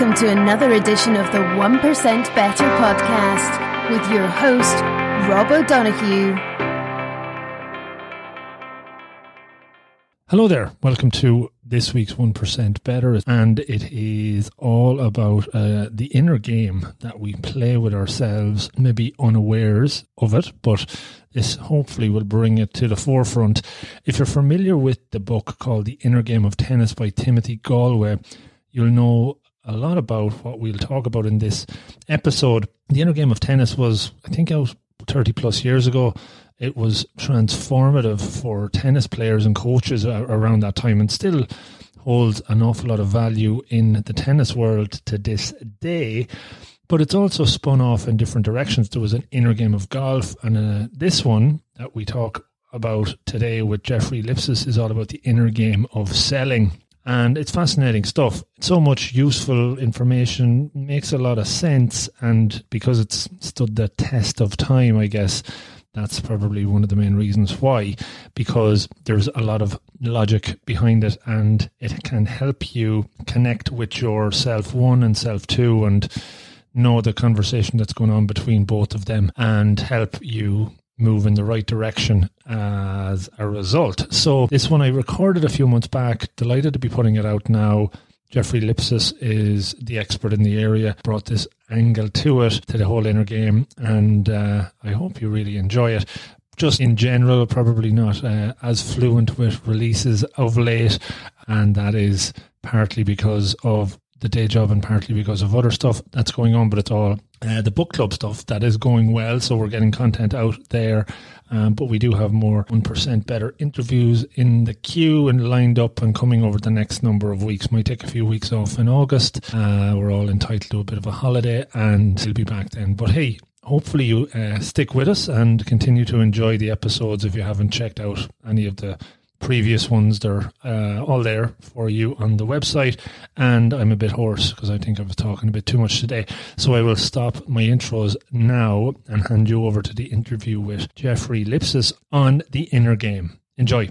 Welcome to another edition of the 1% Better podcast with your host, Rob O'Donoghue. Hello there. Welcome to this week's 1% Better. And it is all about uh, the inner game that we play with ourselves, maybe unawares of it, but this hopefully will bring it to the forefront. If you're familiar with the book called The Inner Game of Tennis by Timothy Gallwey, you'll know a lot about what we'll talk about in this episode. The inner game of tennis was, I think, out 30 plus years ago. It was transformative for tennis players and coaches around that time and still holds an awful lot of value in the tennis world to this day. But it's also spun off in different directions. There was an inner game of golf, and uh, this one that we talk about today with Jeffrey Lipsius is all about the inner game of selling and it's fascinating stuff. So much useful information makes a lot of sense, and because it's stood the test of time, I guess that's probably one of the main reasons why. Because there's a lot of logic behind it, and it can help you connect with your self one and self two, and know the conversation that's going on between both of them, and help you move in the right direction as a result. So this one I recorded a few months back. Delighted to be putting it out now. Jeffrey Lipsius is the expert in the area, brought this angle to it, to the whole inner game, and uh, I hope you really enjoy it. Just in general, probably not uh, as fluent with releases of late, and that is partly because of the day job and partly because of other stuff that's going on, but it's all uh, the book club stuff that is going well. So we're getting content out there. Um, but we do have more 1% better interviews in the queue and lined up and coming over the next number of weeks. Might take a few weeks off in August. Uh, we're all entitled to a bit of a holiday and we'll be back then. But hey, hopefully you uh, stick with us and continue to enjoy the episodes if you haven't checked out any of the previous ones. They're uh, all there for you on the website. And I'm a bit hoarse because I think I was talking a bit too much today. So I will stop my intros now and hand you over to the interview with Jeffrey Lipsius on the inner game. Enjoy.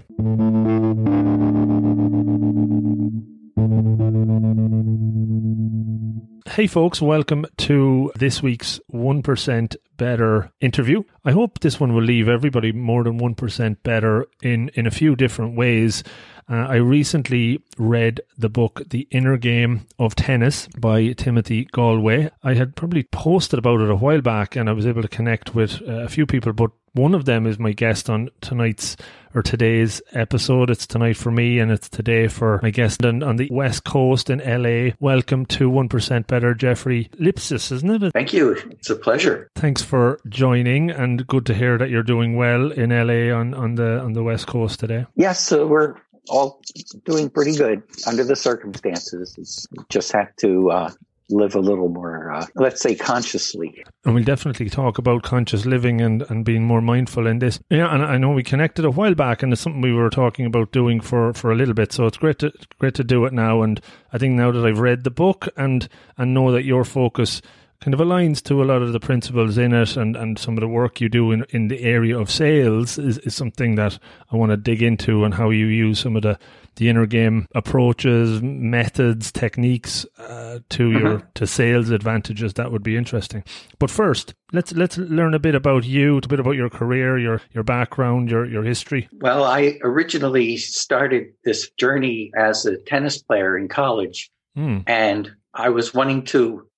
Hey, folks, welcome to this week's 1% Better interview. I hope this one will leave everybody more than 1% better in, in a few different ways. Uh, I recently read the book The Inner Game of Tennis by Timothy Gallwey. I had probably posted about it a while back and I was able to connect with uh, a few people, but one of them is my guest on tonight's or today's episode. It's tonight for me and it's today for my guest on, on the West Coast in LA. Welcome to 1% Better, Jeffrey Lipsius, isn't it? Thank you. It's a pleasure. Thanks for joining and good to hear that you're doing well in LA on, on the on the West Coast today. Yes, uh, we're all doing pretty good under the circumstances. Just have to uh, live a little more, uh, let's say, consciously. And we'll definitely talk about conscious living and, and being more mindful in this. Yeah, and I know we connected a while back, and it's something we were talking about doing for, for a little bit. So it's great to great to do it now. And I think now that I've read the book and and know that your focus kind of aligns to a lot of the principles in it and, and some of the work you do in, in the area of sales is, is something that I want to dig into and how you use some of the, the inner game approaches, methods, techniques uh, to mm-hmm. your to sales advantages. That would be interesting. But first, let's let's learn a bit about you, a bit about your career, your your background, your your history. Well, I originally started this journey as a tennis player in college, mm. and I was wanting to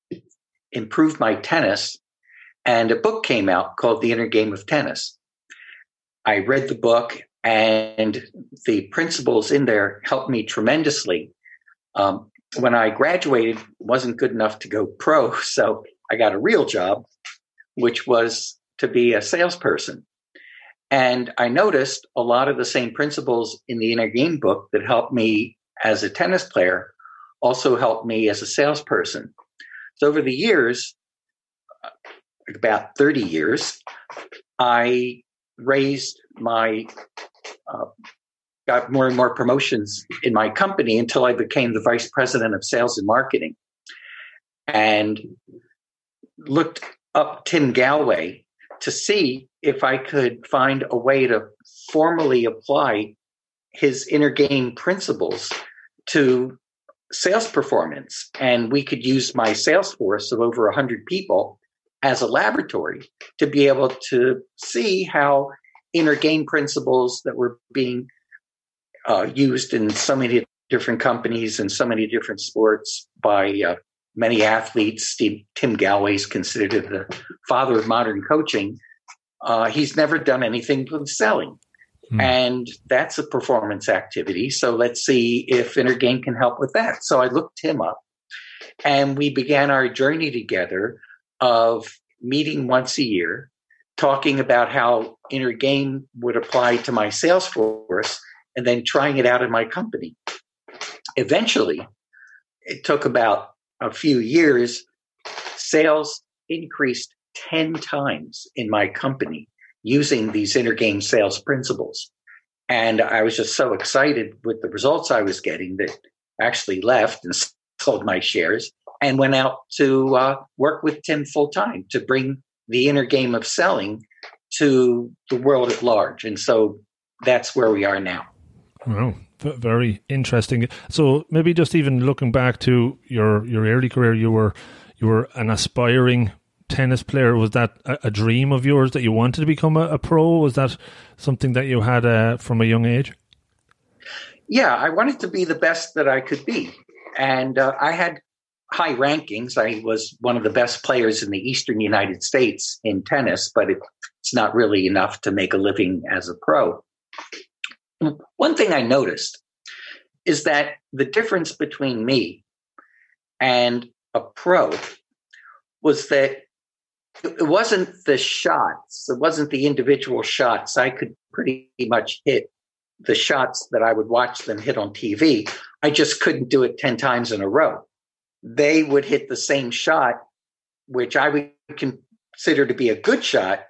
improve my tennis. And a book came out called The Inner Game of Tennis. I read the book, and the principles in there helped me tremendously. Um, when I graduated, wasn't good enough to go pro, so I got a real job, which was to be a salesperson. And I noticed a lot of the same principles in the Inner Game book that helped me as a tennis player also helped me as a salesperson. So over the years, about 30 years, I raised my, uh, got more and more promotions in my company until I became the vice president of sales and marketing. And looked up Tim Gallwey to see if I could find a way to formally apply his inner game principles to sales performance. And we could use my sales force of over 100 people as a laboratory to be able to see how inner game principles that were being uh, used in so many different companies and so many different sports by uh, many athletes. Steve, Tim Gallwey is considered the father of modern coaching. Uh, he's never done anything with selling. Hmm. And that's a performance activity. So let's see if Inner Game can help with that. So I looked him up and we began our journey together of meeting once a year, talking about how Inner Game would apply to my sales force, and then trying it out in my company. Eventually, it took about a few years, sales increased 10 times in my company using these inner game sales principles. And I was just so excited with the results I was getting that actually left and sold my shares and went out to uh, work with Tim full time to bring the inner game of selling to the world at large. And so that's where we are now. Wow, very interesting. So maybe just even looking back to your your early career, you were you were an aspiring tennis player. Was that a, a dream of yours that you wanted to become a, a pro? Was that something that you had uh, from a young age? Yeah, I wanted to be the best that I could be, and uh, I had high rankings. I was one of the best players in the Eastern United States in tennis, but it, it's not really enough to make a living as a pro. One thing I noticed is that the difference between me and a pro was that it wasn't the shots, it wasn't the individual shots. I could pretty much hit the shots that I would watch them hit on TV. I just couldn't do it 10 times in a row. They would hit the same shot, which I would consider to be a good shot.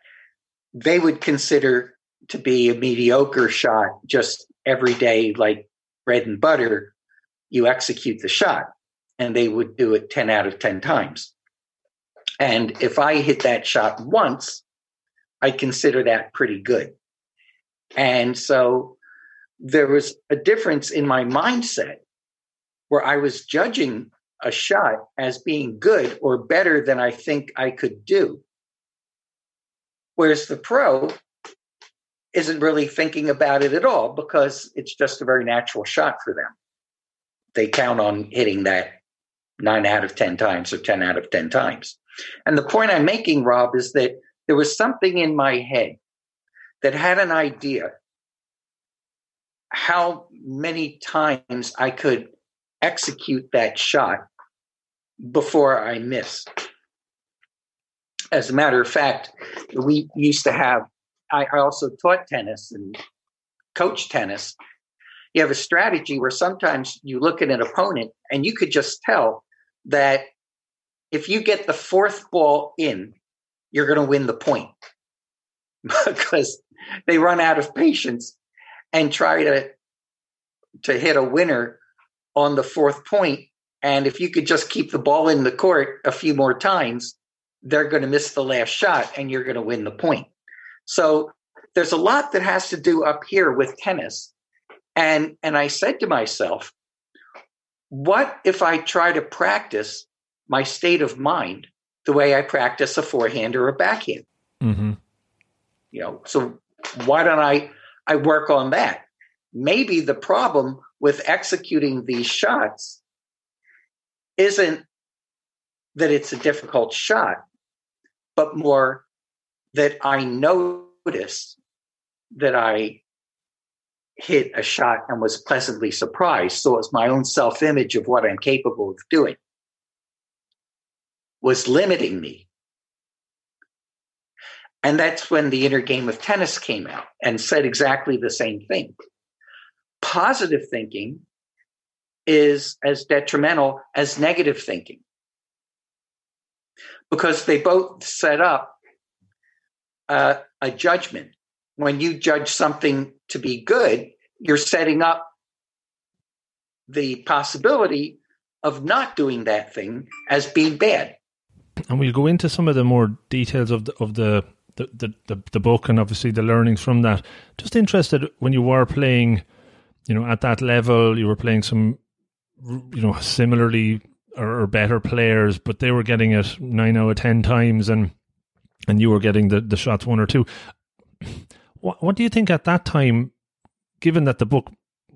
They would consider to be a mediocre shot just every day, like bread and butter, you execute the shot. And they would do it 10 out of 10 times. And if I hit that shot once, I consider that pretty good. And so there was a difference in my mindset where I was judging a shot as being good or better than I think I could do. Whereas the pro isn't really thinking about it at all because it's just a very natural shot for them. They count on hitting that nine out of 10 times or 10 out of 10 times. And the point I'm making, Rob, is that there was something in my head that had an idea how many times I could execute that shot before I missed. As a matter of fact, we used to have I, I also taught tennis and coached tennis. You have a strategy where sometimes you look at an opponent and you could just tell that if you get the fourth ball in, you're going to win the point because they run out of patience and try to to hit a winner on the fourth point. And if you could just keep the ball in the court a few more times, they're going to miss the last shot and you're going to win the point. So there's a lot that has to do up here with tennis. And, and I said to myself, what if I try to practice my state of mind the way I practice a forehand or a backhand? Mm-hmm. You know, so why don't I, I work on that? Maybe the problem with executing these shots isn't that it's a difficult shot, but more that I noticed that I hit a shot and was pleasantly surprised. So it's my own self image of what I'm capable of doing was limiting me. And that's when the inner game of tennis came out and said exactly the same thing. Positive thinking is as detrimental as negative thinking because they both set up uh, a judgment. When you judge something to be good, you're setting up the possibility of not doing that thing as being bad. And we'll go into some of the more details of the, of the the, the, the, the book and obviously the learnings from that. Just interested when you were playing, you know, at that level, you were playing some you know, similarly or, better players, but they were getting it nine out of ten times, and and you were getting the, the shots one or two. What, what do you think at that time, given that the book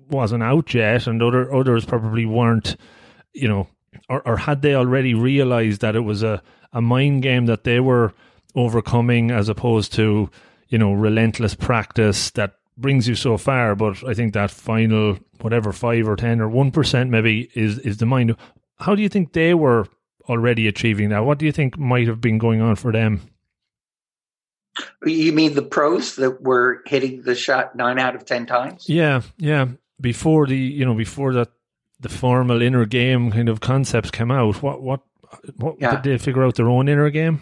wasn't out yet, and other others probably weren't, you know, or, or had they already realized that it was a, a mind game that they were overcoming as opposed to, you know, relentless practice that brings you so far. But I think that final, whatever, five or 10 or 1% maybe is, is the mind. How do you think they were already achieving that? What do you think might have been going on for them? You mean the pros that were hitting the shot nine out of 10 times? Yeah, yeah. Before the, you know, before that, the formal inner game kind of concepts came out, what, what, what yeah. did they figure out their own inner game?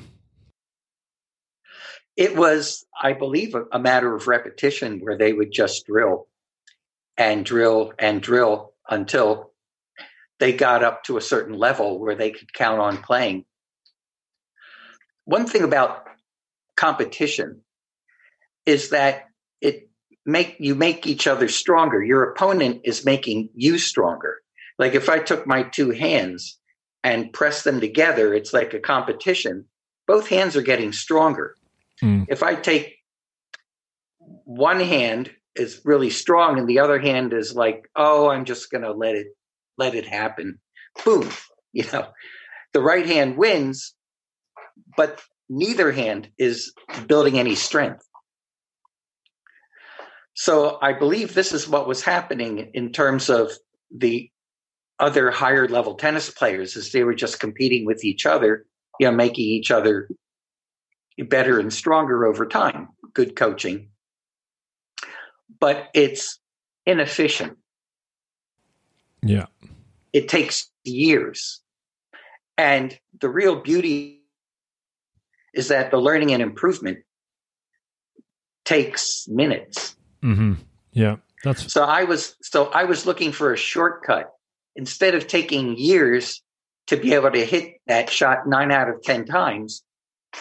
It was, I believe, a, a matter of repetition where they would just drill and drill and drill until they got up to a certain level where they could count on playing. One thing about competition is that it make you make each other stronger. Your opponent is making you stronger. Like if I took my two hands and pressed them together, it's like a competition. Both hands are getting stronger. Mm. If I take one hand is really strong and the other hand is like, oh, I'm just going to let it let it happen. Boom, you know. The right hand wins, but neither hand is building any strength. So I believe this is what was happening in terms of the other higher level tennis players as they were just competing with each other, you know, making each other better and stronger over time. Good coaching. But it's inefficient. Yeah. It takes years. And the real beauty is that the learning and improvement takes minutes. Mm-hmm. Yeah. That's so I was so I was looking for a shortcut instead of taking years to be able to hit that shot nine out of ten times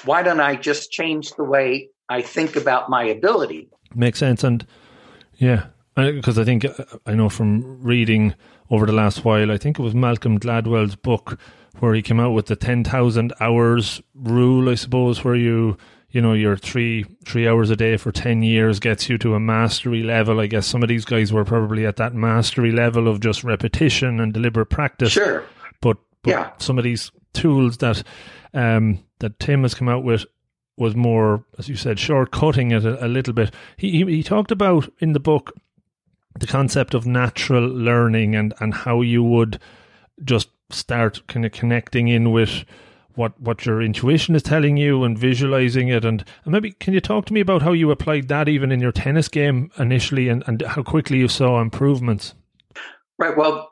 why don't I just change the way I think about my ability? Makes sense. And yeah, because I think uh, I know from reading over the last while, I think it was Malcolm Gladwell's book where he came out with the 10,000 hours rule, I suppose, where you, you know, your three, three hours a day for 10 years gets you to a mastery level. I guess some of these guys were probably at that mastery level of just repetition and deliberate practice. Sure. But, but yeah. some of these tools that um, that Tim has come out with was more, as you said, shortcutting it a, a little bit. He, he, he talked about in the book the concept of natural learning and and how you would just start kind of connecting in with what what your intuition is telling you and visualizing it. And, and maybe can you talk to me about how you applied that even in your tennis game initially and, and how quickly you saw improvements? Right. Well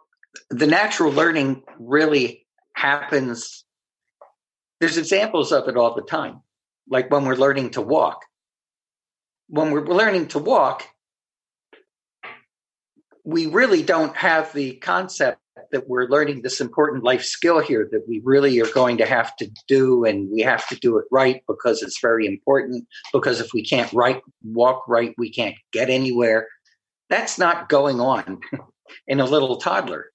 the natural learning really happens there's examples of it all the time, like when we're learning to walk. When we're learning to walk, we really don't have the concept that we're learning this important life skill here that we really are going to have to do and we have to do it right because it's very important because if we can't right walk right we can't get anywhere that's not going on in a little toddler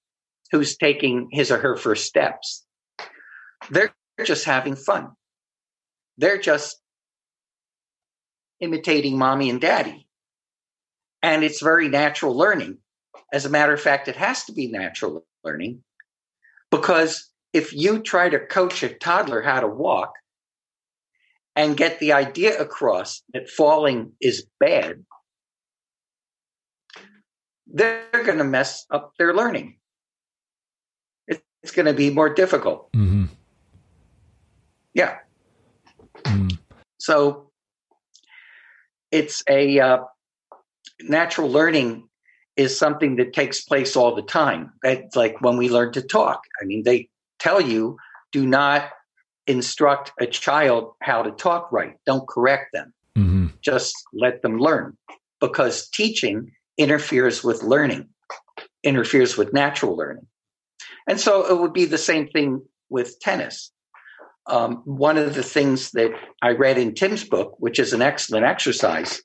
who's taking his or her first steps they're just having fun. They're just imitating mommy and daddy. And it's very natural learning. As a matter of fact, it has to be natural learning because if you try to coach a toddler how to walk and get the idea across that falling is bad, they're going to mess up their learning. It's going to be more difficult. Mm-hmm. Yeah. Mm. So it's a uh, natural learning is something that takes place all the time. It's like when we learn to talk. I mean, they tell you do not instruct a child how to talk right. Don't correct them. Mm-hmm. Just let them learn because teaching interferes with learning, interferes with natural learning. And so it would be the same thing with tennis um, one of the things that I read in Tim's book, which is an excellent exercise,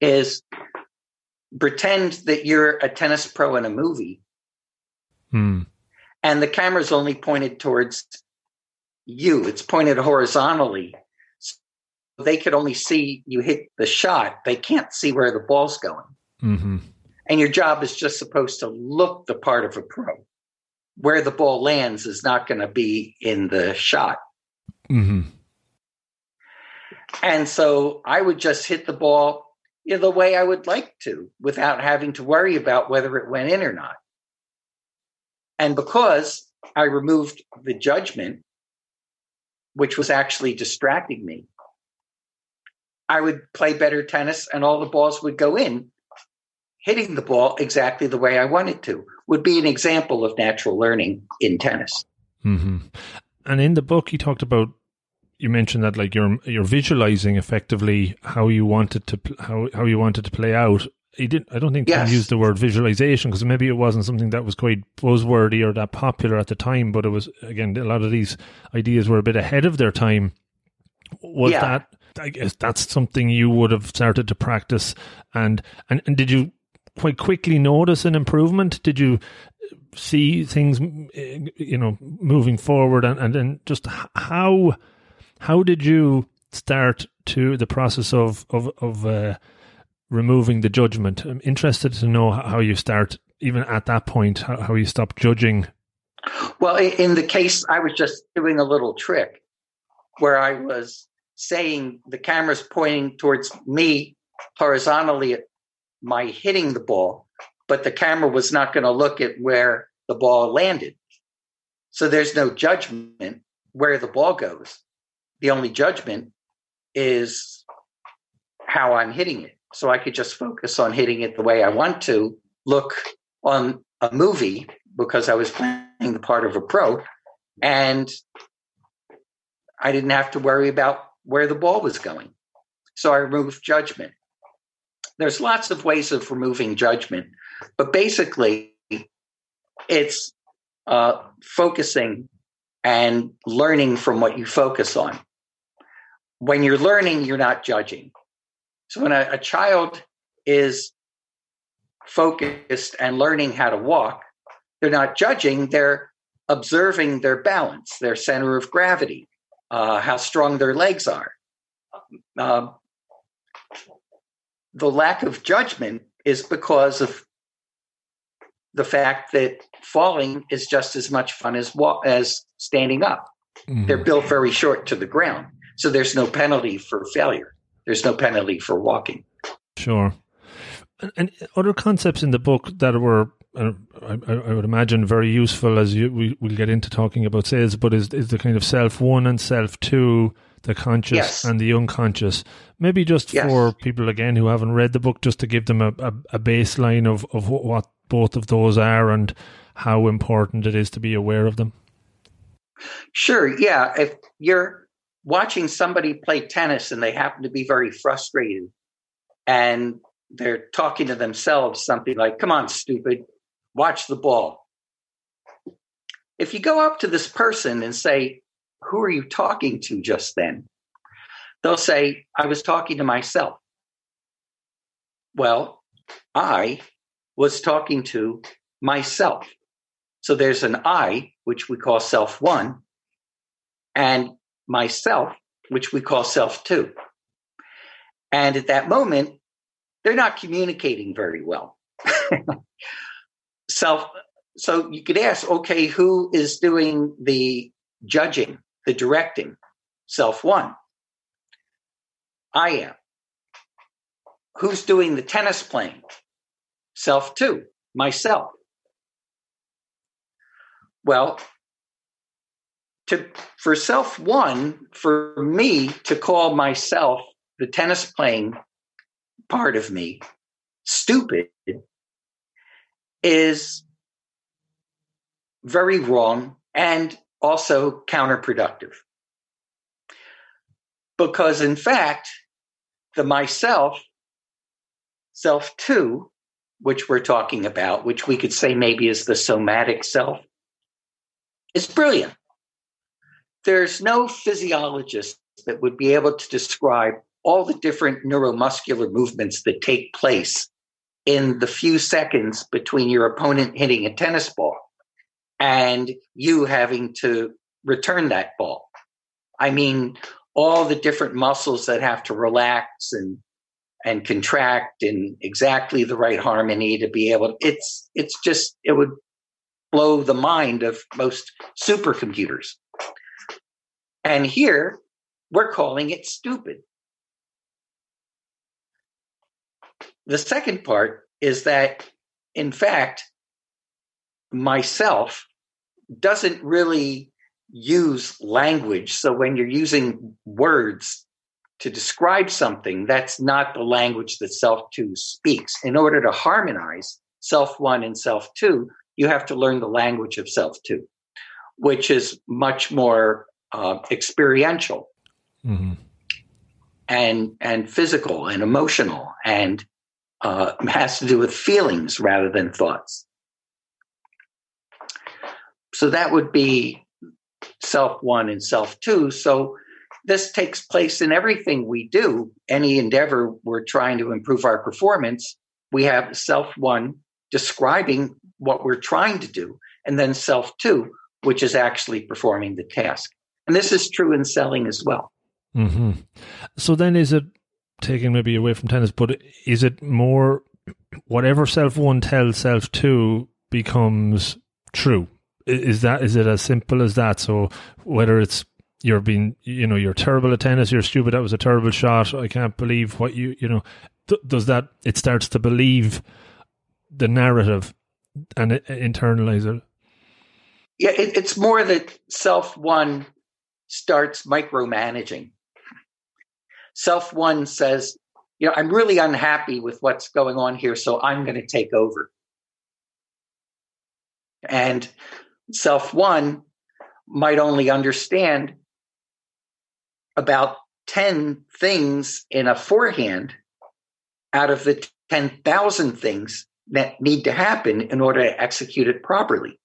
is pretend that you're a tennis pro in a movie Mm. And the camera's only pointed towards you, it's pointed horizontally. So they could only see you hit the shot, they can't see where the ball's going. Mm-hmm. And your job is just supposed to look the part of a pro. Where the ball lands is not going to be in the shot. Mm-hmm. And so I would just hit the ball know, the way I would like to without having to worry about whether it went in or not. And because I removed the judgment, which was actually distracting me, I would play better tennis and all the balls would go in, hitting the ball exactly the way I wanted to, would be an example of natural learning in tennis. Mm-hmm. And in the book, you talked about you mentioned that like you're you're visualizing effectively how you wanted to how how you wanted to play out. He didn't. I don't think yes. he used the word visualization because maybe it wasn't something that was quite buzzwordy or that popular at the time. But it was again a lot of these ideas were a bit ahead of their time. Was yeah. that? I guess that's something you would have started to practice. And and and did you quite quickly notice an improvement? Did you see things, eh, you know, moving forward and and, and just how how did you start to the process of of of uh, removing the judgment? I'm interested to know how you start, even at that point, how, how you stop judging. Well, in the case, I was just doing a little trick where I was saying the camera's pointing towards me horizontally at my hitting the ball, but the camera was not going to look at where the ball landed. So there's no judgment where the ball goes the only judgment is how I'm hitting it. So I could just focus on hitting it the way I want to, look on a movie because I was playing the part of a pro, and I didn't have to worry about where the ball was going. So I removed judgment. There's lots of ways of removing judgment, but basically, it's uh, focusing and learning from what you focus on when you're learning, you're not judging. So when a, a child is focused and learning how to walk, they're not judging, they're observing their balance, their center of gravity, uh, how strong their legs are. Uh, the lack of judgment is because of the fact that falling is just as much fun as as standing up. Mm-hmm. They're built very short to the ground. So there's no penalty for failure. There's no penalty for walking. Sure. And, and other concepts in the book that were, uh, I, I, would imagine, very useful as you, we, we'll get into talking about sales, but is, is the kind of self one and self two, the conscious yes. and the unconscious. Maybe just yes. for people, again, who haven't read the book, just to give them a, a, a baseline of, of what, what both of those are and how important it is to be aware of them. Sure. Yeah. If you're watching somebody play tennis and they happen to be very frustrated and they're talking to themselves something like, come on, stupid, watch the ball. If you go up to this person and say, who are you talking to just then? They'll say, I was talking to myself. Well, I was talking to myself. So there's an I, which we call self one, and myself, which we call self two. And at that moment, they're not communicating very well. self, so you could ask, okay, who is doing the judging, the directing? Self one. I am. Who's doing the tennis playing? Self two, myself. Well, to for self one for me to call myself the tennis playing part of me stupid is very wrong and also counterproductive. Because in fact the myself self two which we're talking about which we could say maybe is the somatic self is brilliant there's no physiologist that would be able to describe all the different neuromuscular movements that take place in the few seconds between your opponent hitting a tennis ball and you having to return that ball. I mean, all the different muscles that have to relax and and contract in exactly the right harmony to be able it's it's just it would blow the mind of most supercomputers and here we're calling it stupid the second part is that in fact myself doesn't really use language so when you're using words to describe something, that's not the language that self two speaks. In order to harmonize self one and self two, you have to learn the language of self two, which is much more uh, experiential mm-hmm. and and physical and emotional and uh, has to do with feelings rather than thoughts. So that would be self one and self two. So this takes place in everything we do. Any endeavor we're trying to improve our performance, we have self one describing what we're trying to do, and then self two, which is actually performing the task. And this is true in selling as well. Mm-hmm. So then, is it taking maybe away from tennis, but is it more whatever self one tells self two becomes true? Is that is it as simple as that? So whether it's you're being, you know, you're terrible at tennis, you're stupid, that was a terrible shot, I can't believe what you, you know, th- does that, it starts to believe the narrative and internalize it? Yeah, it, it's more that self one starts micromanaging. Self one says, you know, I'm really unhappy with what's going on here, so I'm going to take over. And self one might only understand about 10 things in a forehand out of the 10,000 things that need to happen in order to execute it properly.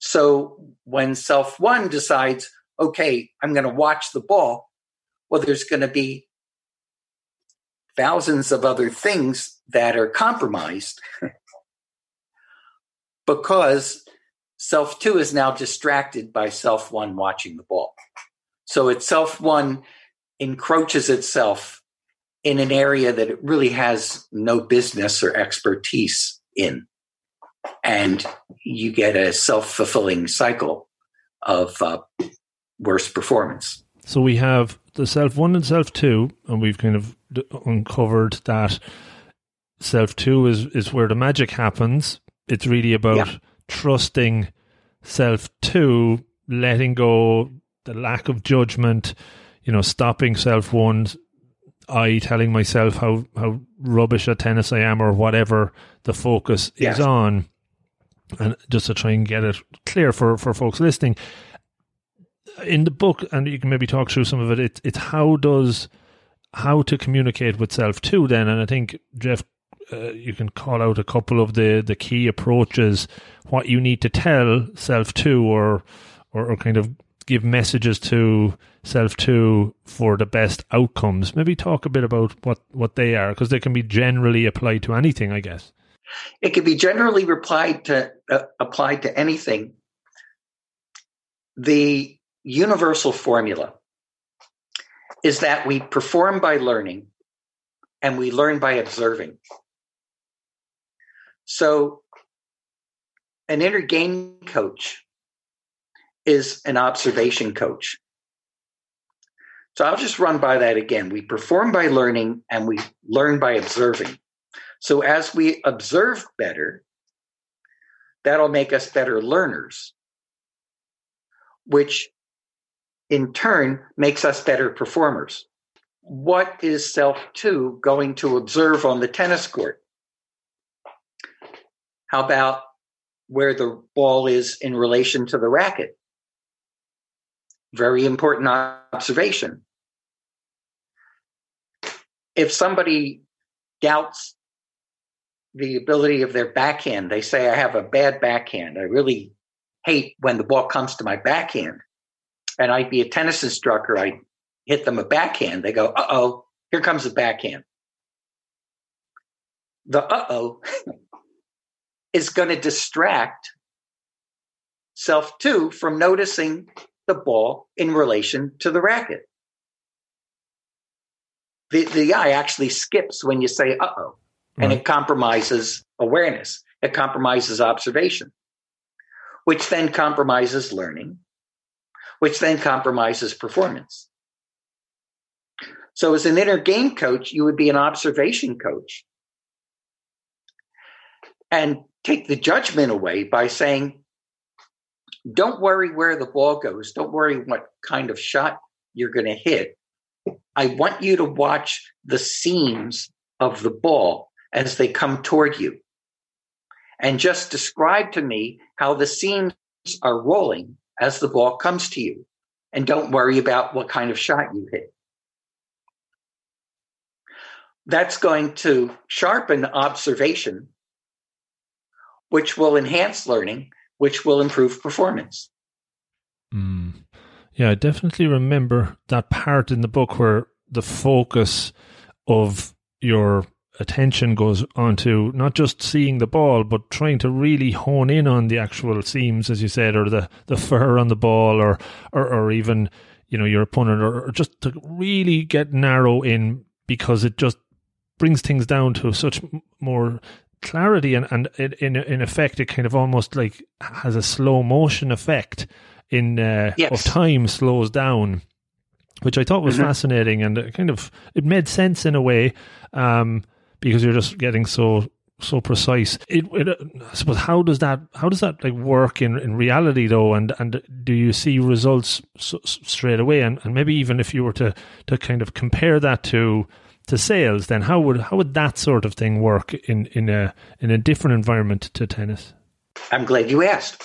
So when self one decides, okay, I'm going to watch the ball, well, there's going to be thousands of other things that are compromised because self two is now distracted by self one watching the ball. So itself one encroaches itself in an area that it really has no business or expertise in. And you get a self fulfilling cycle of uh, worse performance. So we have the self one and self two, and we've kind of uncovered that self two is, is where the magic happens. It's really about yeah. trusting self two, letting go, the lack of judgment, you know, stopping self ones, I telling myself how, how rubbish at tennis I am or whatever the focus yes. is on. And just to try and get it clear for, for folks listening. In the book, and you can maybe talk through some of it, it it's how does how to communicate with self two then. And I think Jeff uh, you can call out a couple of the, the key approaches, what you need to tell self two or, or, or kind of give messages to self two for the best outcomes. Maybe talk a bit about what, what they are because they can be generally applied to anything, I guess. It can be generally replied to uh, applied to anything. The universal formula is that we perform by learning and we learn by observing. So, an inner game coach is an observation coach. So I'll just run by that again. We perform by learning and we learn by observing. So as we observe better, that'll make us better learners, which in turn makes us better performers. What is self two going to observe on the tennis court? How about where the ball is in relation to the racket? Very important observation. If somebody doubts the ability of their backhand, they say, I have a bad backhand. I really hate when the ball comes to my backhand. And I'd be a tennis instructor, I'd hit them a backhand. They go, uh oh, here comes the backhand. The uh oh is going to distract self two from noticing the ball in relation to the racket. The, the eye actually skips when you say, uh oh, and it compromises awareness. It compromises observation, which then compromises learning, which then compromises performance. So, as an inner game coach, you would be an observation coach and take the judgment away by saying, don't worry where the ball goes. Don't worry what kind of shot you're going to hit. I want you to watch the seams of the ball as they come toward you. And just describe to me how the seams are rolling as the ball comes to you. And don't worry about what kind of shot you hit. That's going to sharpen observation, which will enhance learning, which will improve performance. Mm. Yeah, I definitely remember that part in the book where the focus of your attention goes onto not just seeing the ball, but trying to really hone in on the actual seams, as you said, or the, the fur on the ball, or, or, or even you know your opponent, or, or just to really get narrow in because it just brings things down to such more clarity and and in in effect it kind of almost like has a slow motion effect in uh, yes. of time slows down which I thought was mm-hmm. fascinating and it kind of it made sense in a way um, because you're just getting so so precise. It, it, I suppose how does that how does that like work in, in reality though, and and do you see results straight away? And, and maybe even if you were to to kind of compare that to to sales, then how would how would that sort of thing work in in a in a different environment to tennis? I'm glad you asked.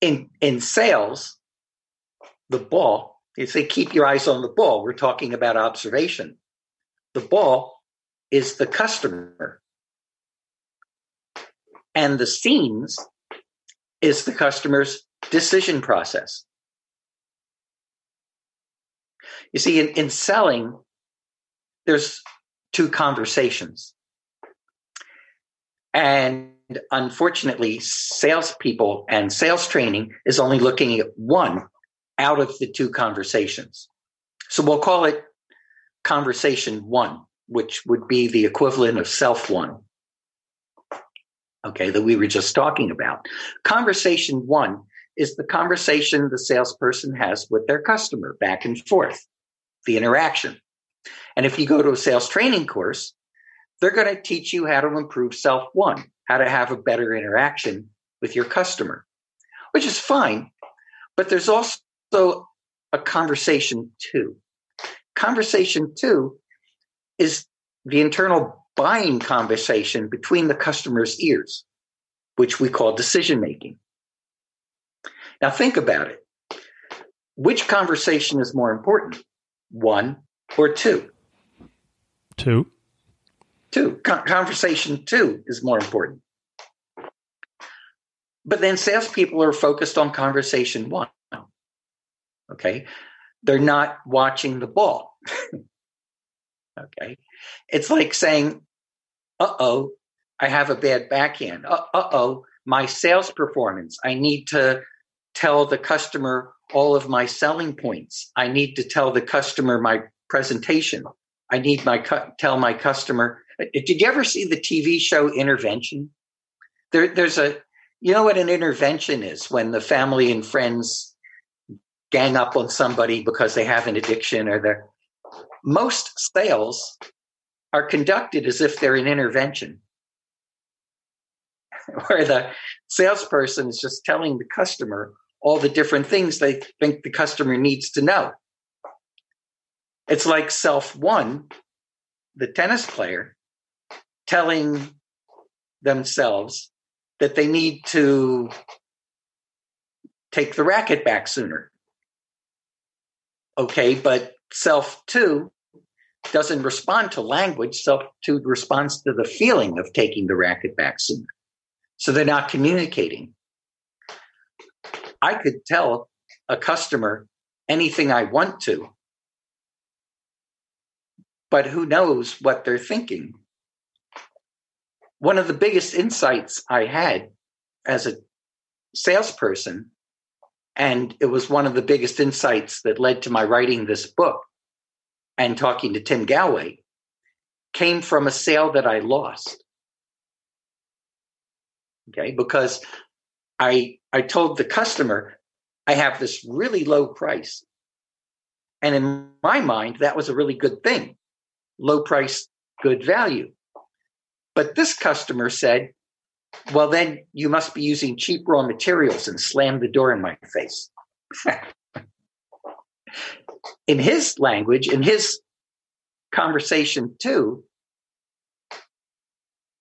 in in sales, the ball. You say keep your eyes on the ball. We're talking about observation. The ball is the customer. And the scenes is the customer's decision process. You see, in, in selling, there's two conversations. And unfortunately, salespeople and sales training is only looking at one out of the two conversations. So we'll call it conversation one which would be the equivalent of self one. Okay, that we were just talking about. Conversation one is the conversation the salesperson has with their customer back and forth, the interaction. And if you go to a sales training course, they're going to teach you how to improve self one, how to have a better interaction with your customer, which is fine. But there's also a conversation two. Conversation two is the internal buying conversation between the customer's ears, which we call decision making. Now, think about it. Which conversation is more important, one or two? Two. Two. Con- conversation two is more important. But then salespeople are focused on conversation one. Okay. They're not watching the ball. Okay. It's like saying, uh oh, I have a bad backhand. Uh oh, my sales performance. I need to tell the customer all of my selling points. I need to tell the customer my presentation. I need my cu- tell my customer. Uh, did you ever see the TV show Intervention? There, there's a, you know what an intervention is when the family and friends gang up on somebody because they have an addiction or they're most sales are conducted as if they're an intervention, where the salesperson is just telling the customer all the different things they think the customer needs to know. It's like self one, the tennis player, telling themselves that they need to take the racket back sooner. Okay, but self two doesn't respond to language. Self two responds to the feeling of taking the racket sooner. So they're not communicating. I could tell a customer anything I want to, but who knows what they're thinking? One of the biggest insights I had as a salesperson, and it was one of the biggest insights that led to my writing this book and talking to Tim Gallwey came from a sale that I lost. Okay, because I I told the customer I have this really low price. And in my mind, that was a really good thing. Low price, good value. But this customer said, well, then you must be using cheap raw materials and slammed the door in my face. in his language, in his conversation too,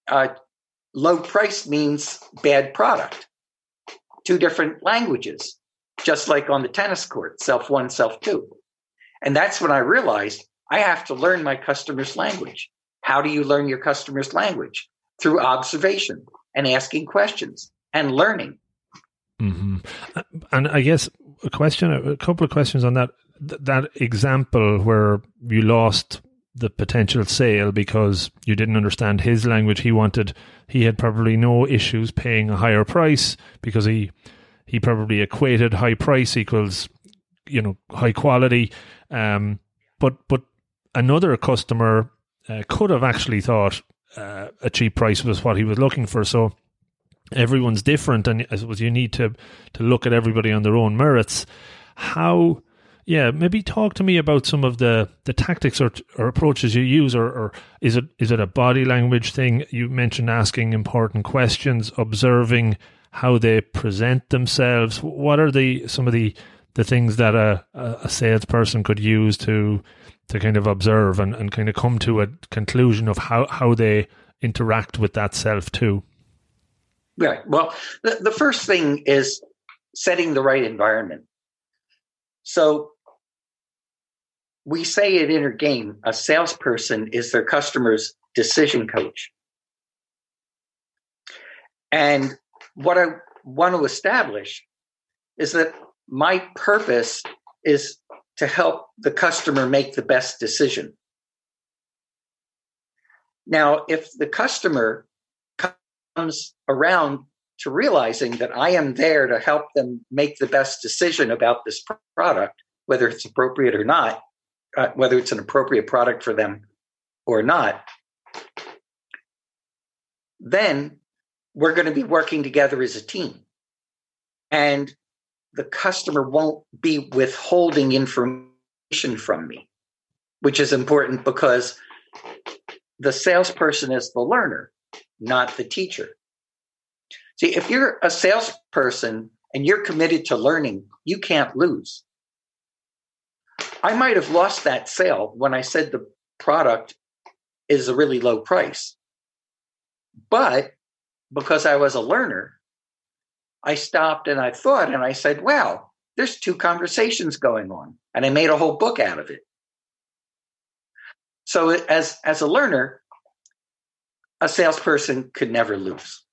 uh, low price means bad product. Two different languages, just like on the tennis court, self one, self two. And that's when I realized I have to learn my customer's language. How do you learn your customer's language? Through observation and asking questions and learning. Mm-hmm. And I guess a question, a couple of questions on that. That example where you lost the potential sale because you didn't understand his language. He wanted, he had probably no issues paying a higher price because he he probably equated high price equals you know high quality. Um, but but another customer uh, could have actually thought uh, a cheap price was what he was looking for. So everyone's different, and I suppose you need to to look at everybody on their own merits. How yeah, maybe talk to me about some of the, the tactics or, or approaches you use, or, or is it is it a body language thing? You mentioned asking important questions, observing how they present themselves. What are the some of the the things that a, a salesperson could use to to kind of observe and, and kind of come to a conclusion of how, how they interact with that self two? Right. Well, the, the first thing is setting the right environment. So we say at Inner Game, a salesperson is their customer's decision coach. And what I want to establish is that my purpose is to help the customer make the best decision. Now, if the customer comes around to realizing that I am there to help them make the best decision about this product, whether it's appropriate or not, uh, whether it's an appropriate product for them or not, then we're going to be working together as a team. And the customer won't be withholding information from me, which is important because the salesperson is the learner, not the teacher. See, if you're a salesperson and you're committed to learning, you can't lose. I might have lost that sale when I said the product is a really low price. But because I was a learner, I stopped and I thought and I said, well, there's two conversations going on. And I made a whole book out of it. So as, as a learner, a salesperson could never lose.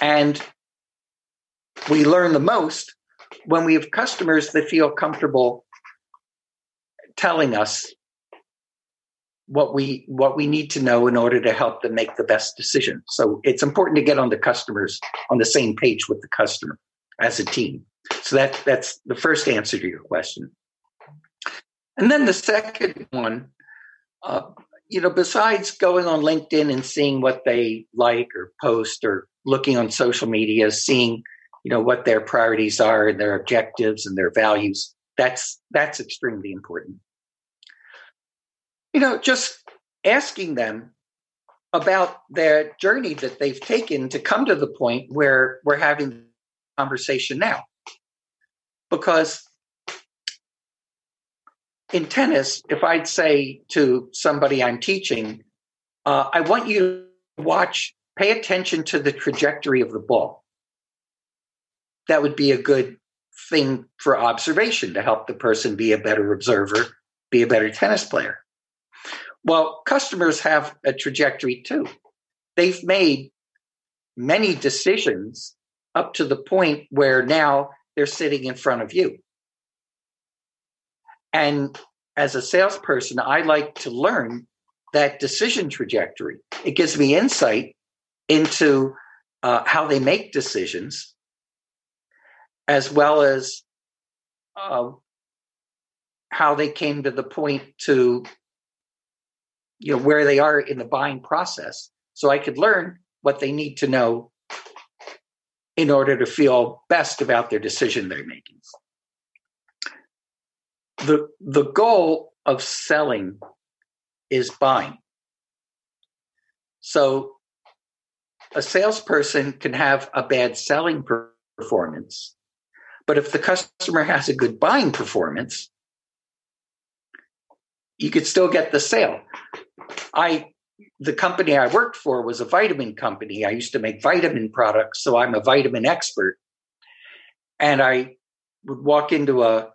And we learn the most when we have customers that feel comfortable telling us what we what we need to know in order to help them make the best decision. So it's important to get on the customers on the same page with the customer as a team. So that that's the first answer to your question. And then the second one, uh, you know, besides going on LinkedIn and seeing what they like or post or looking on social media, seeing you know what their priorities are and their objectives and their values, that's that's extremely important you know, just asking them about their journey that they've taken to come to the point where we're having conversation now. Because in tennis, if I'd say to somebody I'm teaching, uh, I want you to watch, pay attention to the trajectory of the ball. That would be a good thing for observation to help the person be a better observer, be a better tennis player. Well, customers have a trajectory too. They've made many decisions up to the point where now they're sitting in front of you. And as a salesperson, I like to learn that decision trajectory. It gives me insight into uh, how they make decisions as well as uh, how they came to the point to you know where they are in the buying process. So i could learn what they need to know in order to feel best about their decision they're making. The the goal of selling is buying. So a salesperson can have a bad selling performance but if the customer has a good buying performance you could still get the sale. I the company I worked for was a vitamin company. I used to make vitamin products, so I'm a vitamin expert. And I would walk into a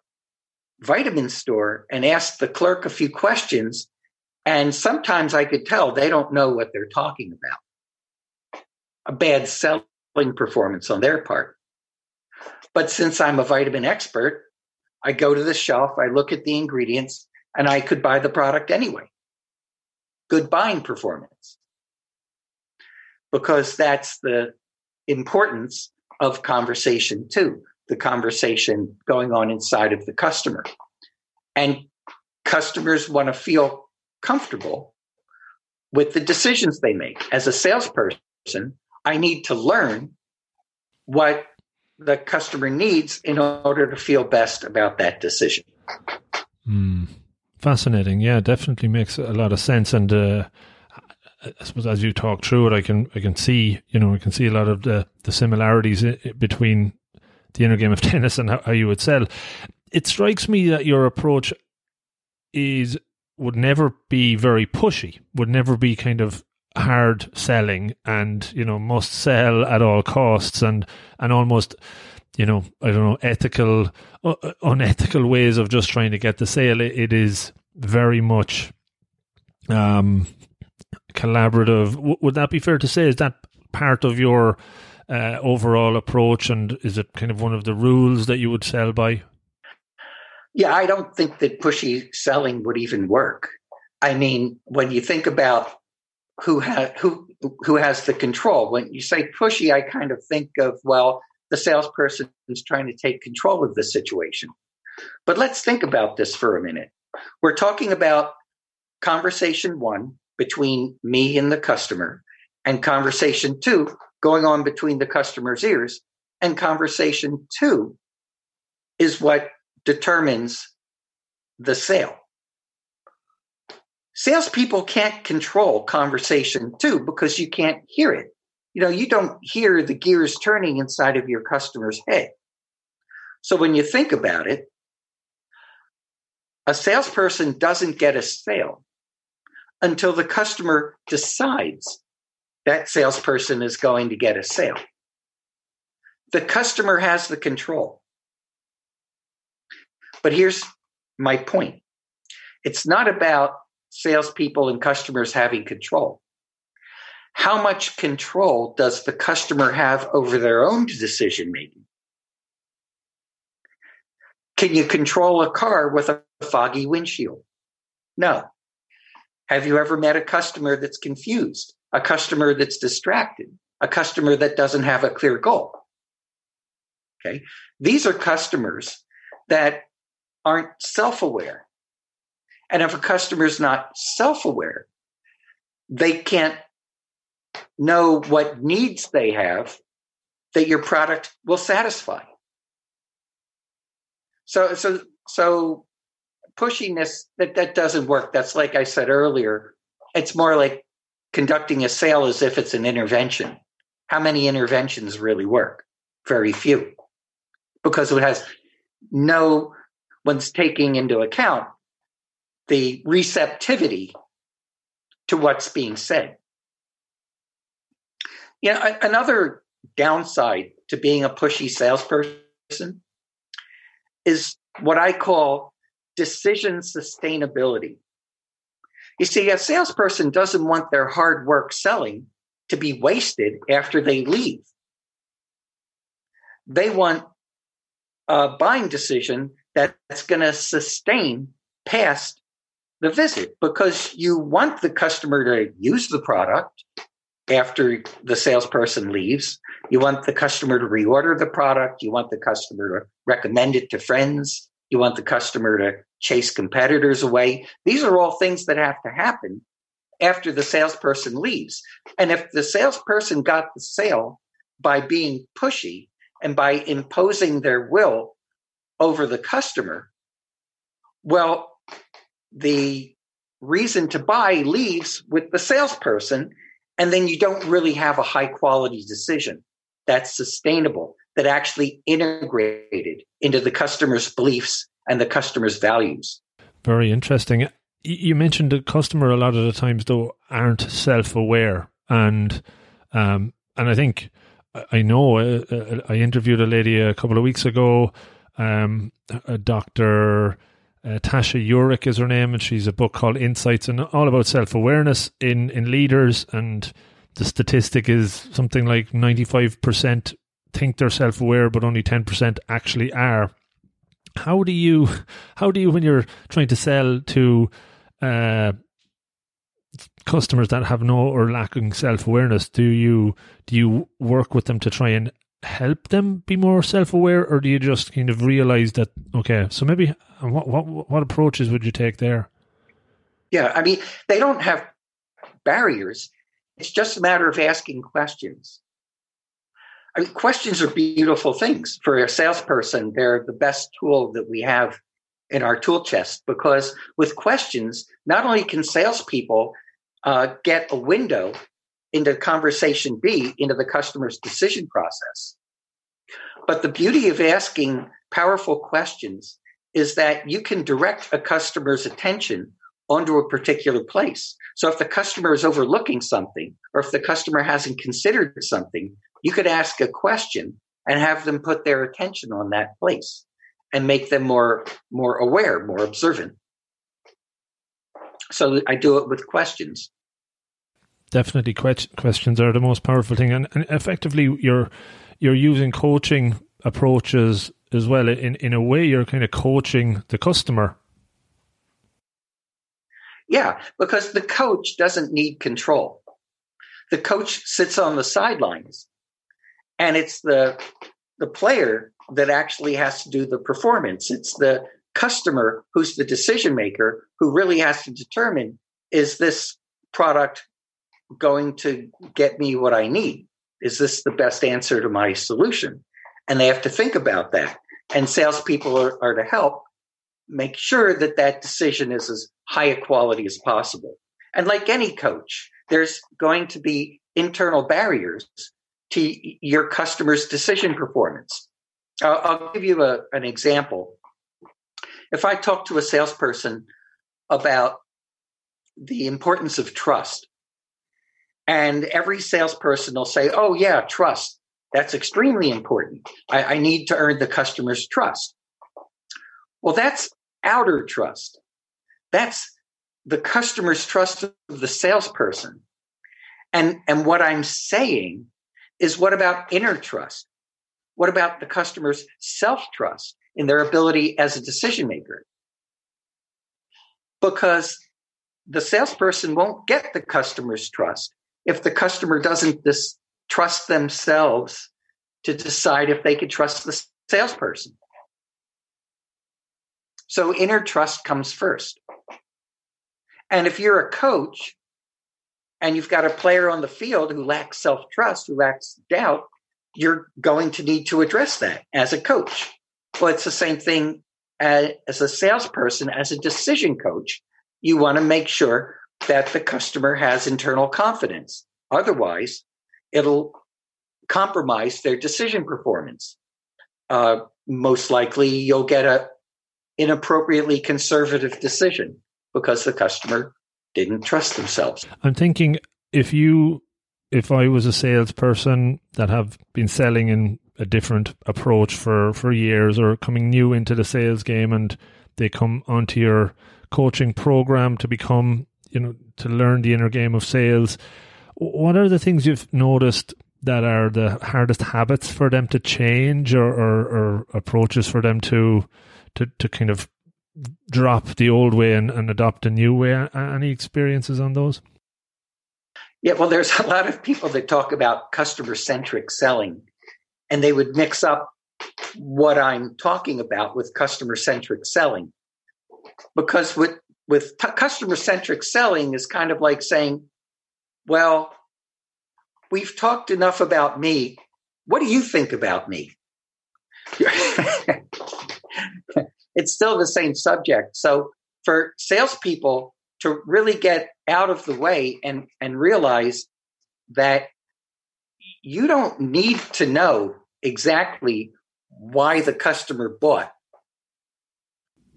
vitamin store and ask the clerk a few questions. And sometimes I could tell they don't know what they're talking about. A bad selling performance on their part. But since I'm a vitamin expert, I go to the shelf, I look at the ingredients, and I could buy the product anyway. Good buying performance. Because that's the importance of conversation too, the conversation going on inside of the customer. And customers want to feel comfortable with the decisions they make. As a salesperson, I need to learn what the customer needs in order to feel best about that decision. Mm. Fascinating. Yeah, definitely makes a lot of sense. And uh, I suppose as you talk through it, I can I can see you know I can see a lot of the the similarities between the inner game of tennis and how, how you would sell. It strikes me that your approach is would never be very pushy. Would never be kind of hard selling and you know must sell at all costs and and almost you know, I don't know, ethical, uh, unethical ways of just trying to get the sale. It, it is very much um, collaborative. W- would that be fair to say? Is that part of your uh, overall approach, and is it kind of one of the rules that you would sell by? Yeah, I don't think that pushy selling would even work. I mean, when you think about who has who who has the control, when you say pushy, I kind of think of well, the salesperson is trying to take control of the situation. But let's think about this for a minute. We're talking about conversation one between me and the customer, and conversation two going on between the customer's ears. And conversation two is what determines the sale. Salespeople can't control conversation two because you can't hear it you know, you don't hear the gears turning inside of your customer's head. So when you think about it, a salesperson doesn't get a sale until the customer decides that salesperson is going to get a sale. The customer has the control. But here's my point it's not about salespeople and customers having control how much control does the customer have over their own decision making? Can you control a car with a foggy windshield? No. Have you ever met a customer that's confused, a customer that's distracted, a customer that doesn't have a clear goal? Okay. These are customers that aren't self aware. And if a customer is not self aware, they can't know what needs they have that your product will satisfy. So, so, so pushiness that that doesn't work. That's like I said earlier. It's more like conducting a sale as if it's an intervention. How many interventions really work? Very few, because it has no one's taking into account the receptivity to what's being said. You know, another downside to being a pushy salesperson is what I call decision sustainability. You see, a salesperson doesn't want their hard work selling to be wasted after they leave. They want a buying decision that's going to sustain past the visit because you want the customer to use the product after the salesperson leaves. You want the customer to reorder the product. You want the customer to recommend it to friends. You want the customer to chase competitors away. These are all things that have to happen after the salesperson leaves. And if the salesperson got the sale by being pushy and by imposing their will over the customer, well, the reason to buy leaves with the salesperson, and then you don't really have a high quality decision that's sustainable, that actually integrated into the customer's beliefs and the customer's values. Very interesting. You mentioned the customer a lot of the times though aren't self-aware, and um, and I think I know uh, uh, I interviewed a lady a couple of weeks ago, um, a doctor uh, Tasha Eurich is her name, and she's a book called Insights and all about self awareness in in leaders. And the statistic is something like ninety five percent think they're self aware, but only ten percent actually are. How do you how do you when you're trying to sell to uh, customers that have no or lacking self awareness? Do you do you work with them to try and help them be more self aware, or do you just kind of realize that okay, so maybe what what what approaches would you take there? Yeah, I mean, they don't have barriers. It's just a matter of asking questions. I mean, questions are beautiful things for a salesperson. They're the best tool that we have in our tool chest because with questions, not only can salespeople uh, get a window into conversation B, into the customer's decision process, but the beauty of asking powerful questions is that you can direct a customer's attention onto a particular place. So if the customer is overlooking something, or if the customer hasn't considered something, you could ask a question and have them put their attention on that place and make them more more aware, more observant. So I do it with questions. Definitely, questions are the most powerful thing, and, and effectively, you're you're using coaching approaches as well. In in a way, you're kind of coaching the customer. Yeah, because the coach doesn't need control. The coach sits on the sidelines, and it's the the player that actually has to do the performance. It's the customer who's the decision maker who really has to determine is this product going to get me what I need? Is this the best answer to my solution? And they have to think about that and salespeople are, are to help make sure that that decision is as high a quality as possible. And like any coach, there's going to be internal barriers to your customer's decision performance. Uh, I'll give you a, an example. If I talk to a salesperson about the importance of trust, and every salesperson will say, Oh, yeah, trust. That's extremely important. I, I need to earn the customer's trust. Well, that's outer trust. That's the customer's trust of the salesperson. And, and what I'm saying is what about inner trust? What about the customer's self trust in their ability as a decision maker? Because the salesperson won't get the customer's trust if the customer doesn't dis- trust themselves to decide if they could trust the salesperson. So inner trust comes first. And if you're a coach and you've got a player on the field who lacks self trust, who lacks doubt, you're going to need to address that as a coach. Well, it's the same thing as, as a salesperson, as a decision coach. You want to make sure that the customer has internal confidence. Otherwise, it'll compromise their decision performance. Uh, most likely, you'll get a inappropriately conservative decision because the customer didn't trust themselves. I'm thinking if you, if I was a salesperson that have been selling in a different approach for for years or coming new into the sales game and they come onto your coaching program to become you know to learn the inner game of sales what are the things you've noticed that are the hardest habits for them to change or, or, or approaches for them to, to, to kind of drop the old way and, and adopt a new way? Any experiences on those? Yeah, well, there's a lot of people that talk about customer centric selling, and they would mix up what I'm talking about with customer centric selling. Because with, with t- customer centric selling is kind of like saying, well, we've talked enough about me. What do you think about me? it's still the same subject. So for salespeople to really get out of the way and, and realize that you don't need to know exactly why the customer bought.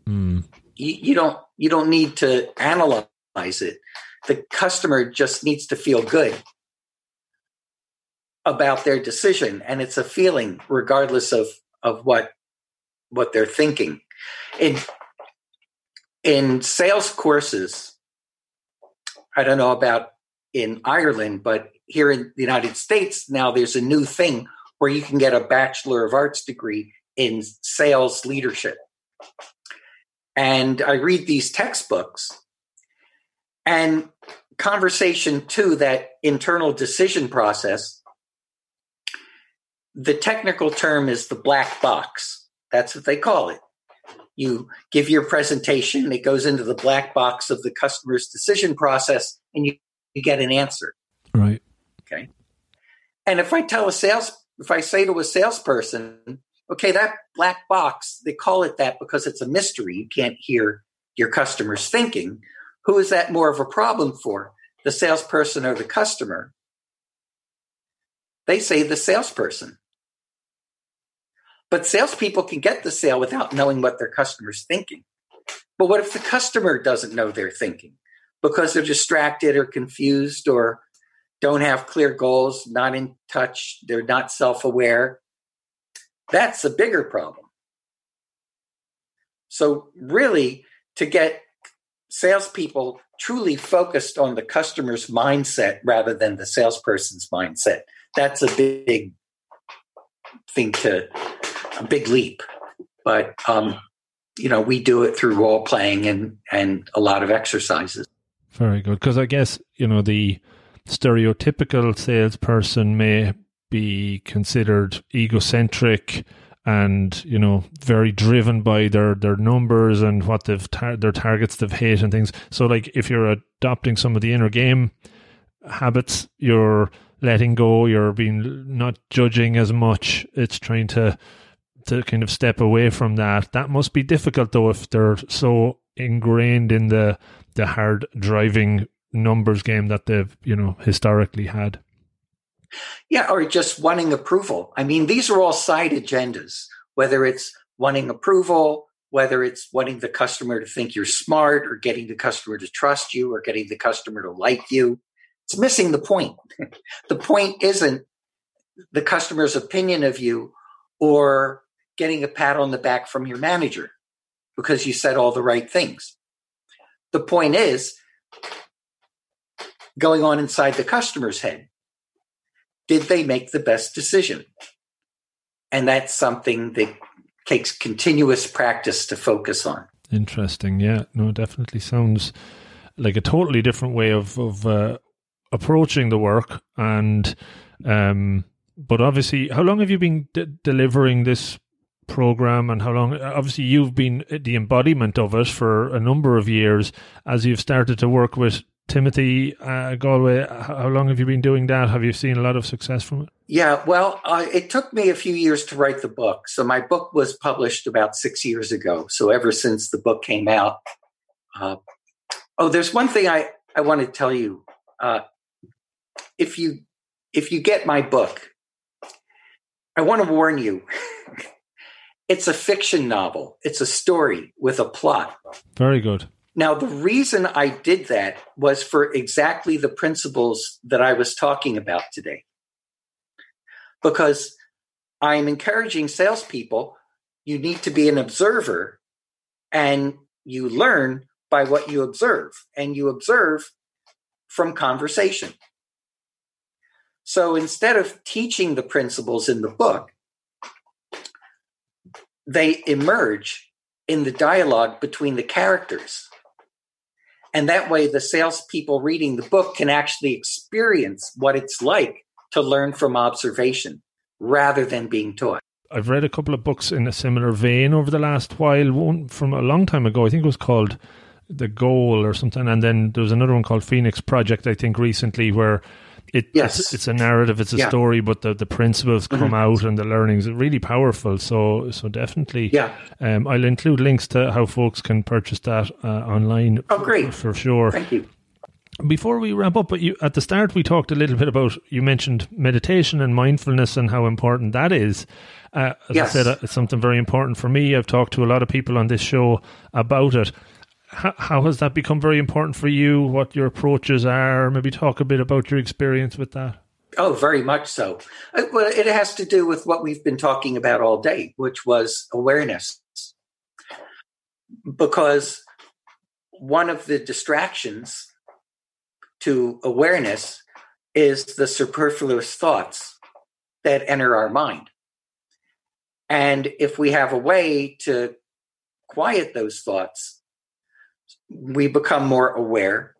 Mm. You, don't you don't need to analyze it. The customer just needs to feel good about their decision, and it's a feeling, regardless of of what what they're thinking. In in sales courses, I don't know about in Ireland, but here in the United States now there's a new thing where you can get a Bachelor of Arts degree in sales leadership. And I read these textbooks and conversation two that internal decision process. The technical term is the black box. That's what they call it. You give your presentation, it goes into the black box of the customer's decision process, and you, you get an answer. Right. Okay. And if I tell a sales if I say to a salesperson, okay, that black box, they call it that because it's a mystery. You can't hear your customers thinking. Who is that more of a problem for? The salesperson or the customer? They say the salesperson. But salespeople can get the sale without knowing what their customer's thinking. But what if the customer doesn't know they're thinking because they're distracted or confused or don't have clear goals, not in touch, they're not self aware. That's a bigger problem. So, really, to get salespeople truly focused on the customer's mindset rather than the salesperson's mindset, that's a big thing to, a big leap. But, um, you know, we do it through role playing and, and a lot of exercises. Very good. Because I guess, you know, the, stereotypical salesperson may be considered egocentric and you know very driven by their their numbers and what they've tar- their targets they've hit and things so like if you're adopting some of the inner game habits you're letting go you're being not judging as much it's trying to to kind of step away from that that must be difficult though if they're so ingrained in the the hard driving numbers game that they've you know historically had. Yeah, or just wanting approval. I mean, these are all side agendas. Whether it's wanting approval, whether it's wanting the customer to think you're smart, or getting the customer to trust you, or getting the customer to like you, it's missing the point. the point isn't the customer's opinion of you or getting a pat on the back from your manager because you said all the right things. The point is going on inside the customer's head. Did they make the best decision? And that's something that takes continuous practice to focus on. Interesting. Yeah. No, definitely sounds like a totally different way of, of uh, approaching the work. And, um, but obviously, how long have you been delivering this program and how long obviously you've been the embodiment of it for a number of years as you've started to work with Timothy uh, Gallwey, how long have you been doing that? Have you seen a lot of success from it? Yeah, well, uh, it took me a few years to write the book. So my book was published about six years ago. So ever since the book came out, uh, oh, there's one thing I I want to tell you. Uh, if you if you get my book, I want to warn you. it's a fiction novel. It's a story with a plot. Very good. Now, the reason I did that was for exactly the principles that I was talking about today. Because I'm encouraging salespeople, you need to be an observer and you learn by what you observe, and you observe from conversation. So instead of teaching the principles in the book, they emerge in the dialogue between the characters And that way, the salespeople reading the book can actually experience what it's like to learn from observation rather than being taught. I've read a couple of books in a similar vein over the last while. One from a long time ago, I think it was called The Goal or something. And then there was another one called Phoenix Project, I think, recently, where it, yes. it's, it's, a narrative, it's a yeah. story, but the, the principles come mm-hmm. out and the learnings are really powerful. So so definitely, yeah. Um, I'll include links to how folks can purchase that uh, online. Oh, great! For, for sure. Thank you. Before we wrap up, but you, at the start we talked a little bit about you mentioned meditation and mindfulness and how important that is. Uh, as yes. I said, uh, it's something very important for me. I've talked to a lot of people on this show about it. How, how has that become very important for you? What your approaches are? Maybe talk a bit about your experience with that. Oh, very much so. Uh, well, it has to do with what we've been talking about all day, which was awareness. Because one of the distractions to awareness is the superfluous thoughts that enter our mind. And if we have a way to quiet those thoughts, we become more aware,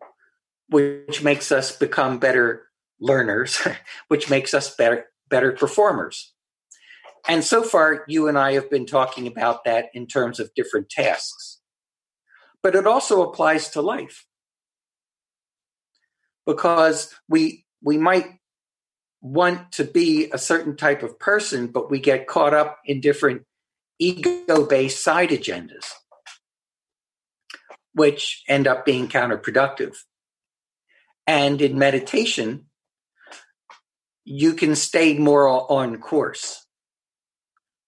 which makes us become better learners, which makes us better better performers. And so far, you and I have been talking about that in terms of different tasks. But it also applies to life because we we might want to be a certain type of person, but we get caught up in different ego based side agendas, which end up being counterproductive. And in meditation, you can stay more on course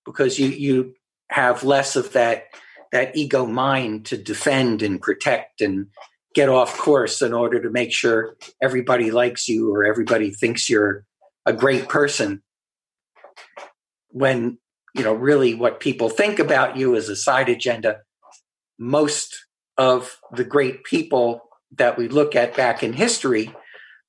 because you, you have less of that that ego mind to defend and protect and get off course in order to make sure everybody likes you or everybody thinks you're a great person when you know really what people think about you is a side agenda most of the great people that we look at back in history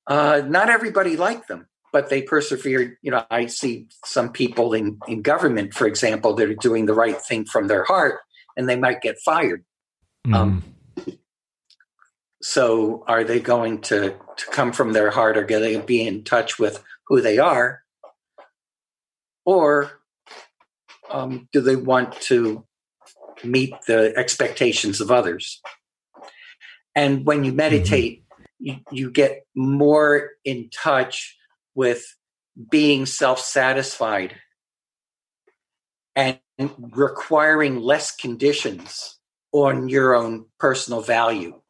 uh, not everybody liked them but they persevered you know i see some people in, in government for example that are doing the right thing from their heart and they might get fired mm. um, so are they going to, to come from their heart or going to be in touch with who they are? Or um, do they want to meet the expectations of others? And when you meditate, mm-hmm. you, you get more in touch with being self satisfied and requiring less conditions on your own personal value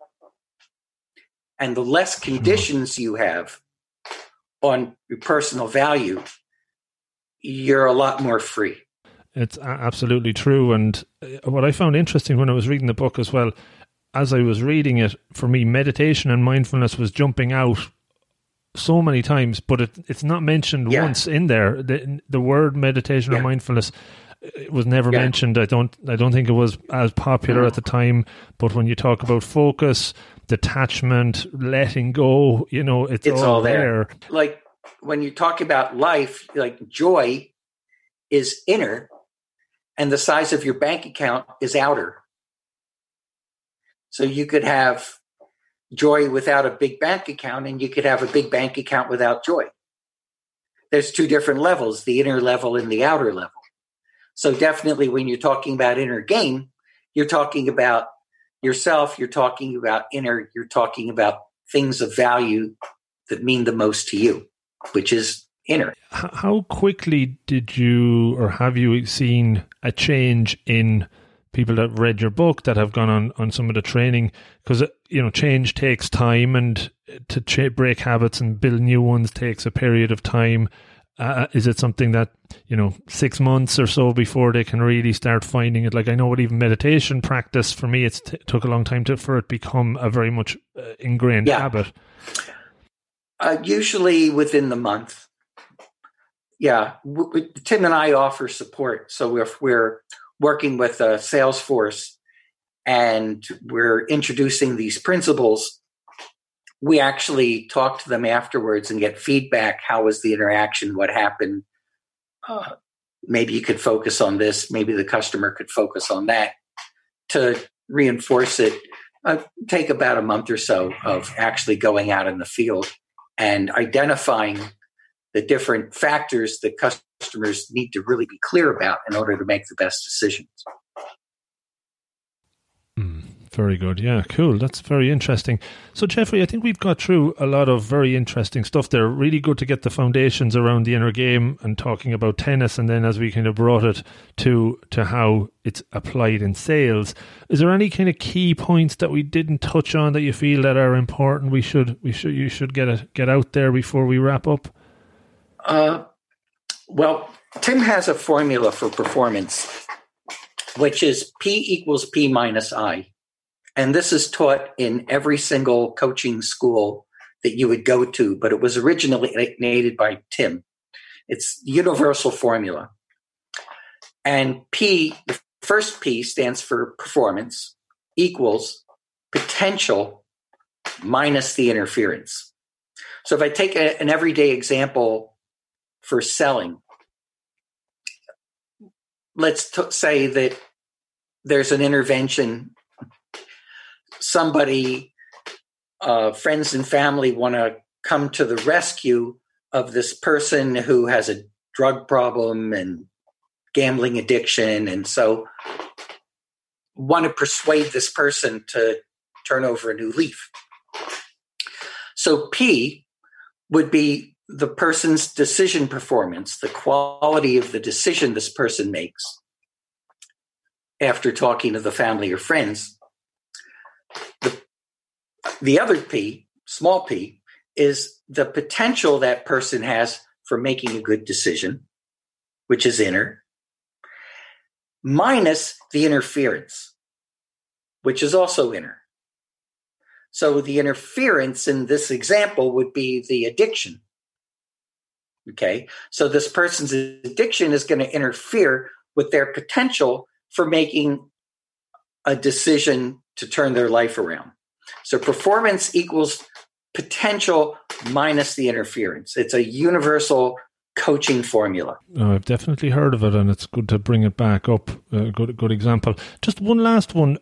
and the less hmm. conditions you have on your personal value, you're a lot more free. It's absolutely true. And uh, what I found interesting when I was reading the book as well, as I was reading it, for me, meditation and mindfulness was jumping out so many times, but it, it's not mentioned yeah. once in there. The, the word meditation yeah. or mindfulness it was never yeah. mentioned. I don't. I don't think it was as popular at the time. But when you talk about focus, detachment, letting go, you know, it's, it's all, all there. there. Like when you talk about life, like joy is inner, and the size of your bank account is outer. So you could have joy without a big bank account, and you could have a big bank account without joy. There's two different levels the inner level and the outer level. So definitely when you're talking about inner game, you're talking about yourself, you're talking about inner, you're talking about things of value that mean the most to you, which is inner. How quickly did you or have you seen a change in people that read your book that have gone on, on some of the training? Because, uh, you know, change takes time and to break habits and build new ones takes a period of time. Uh, is it something that you know six months or so before they can really start finding it? Like I know what even meditation practice for me, it t- took a long time to for it become a very much uh, ingrained yeah. habit. Uh, usually within the month. Yeah, w- Tim and I offer support. So if we're working with a Salesforce and we're introducing these principles we actually talk to them afterwards and get feedback. How was the interaction? What happened? Uh, maybe you could focus on this. Maybe the customer could focus on that to reinforce it uh, take about a month or so of actually going out in the field and identifying the different factors that customers need to really be clear about in order to make the best decisions. Mm. Very good. Yeah, cool. That's very interesting. So, Jeffrey, I think we've got through a lot of very interesting stuff there. Really good to get the foundations around the inner game and talking about tennis, and then as we kind of brought it to to how it's applied in sales. Is there any kind of key points that we didn't touch on that you feel that are important? We should we should you should get it get out there before we wrap up. Uh, well, Tim has a formula for performance, which is P equals P minus I. And this is taught in every single coaching school that you would go to, but it was originally created by Tim. It's universal formula. And P, the first P stands for performance, equals potential minus the interference. So if I take a, an everyday example for selling, let's t- say that there's an intervention somebody, uh, friends and family want to come to the rescue of this person who has a drug problem and gambling addiction. And so want to persuade this person to turn over a new leaf. So P would be the person's decision performance, the quality of the decision this person makes after talking to the family or friends. The, the other P, small p, is the potential that person has for making a good decision, which is inner, minus the interference, which is also inner. So the interference in this example would be the addiction. Okay. So this person's addiction is going to interfere with their potential for making a decision to turn their life around. So performance equals potential minus the interference. It's a universal coaching formula. Oh, I've definitely heard of it, and it's good to bring it back up. A good, good example. Just one last one.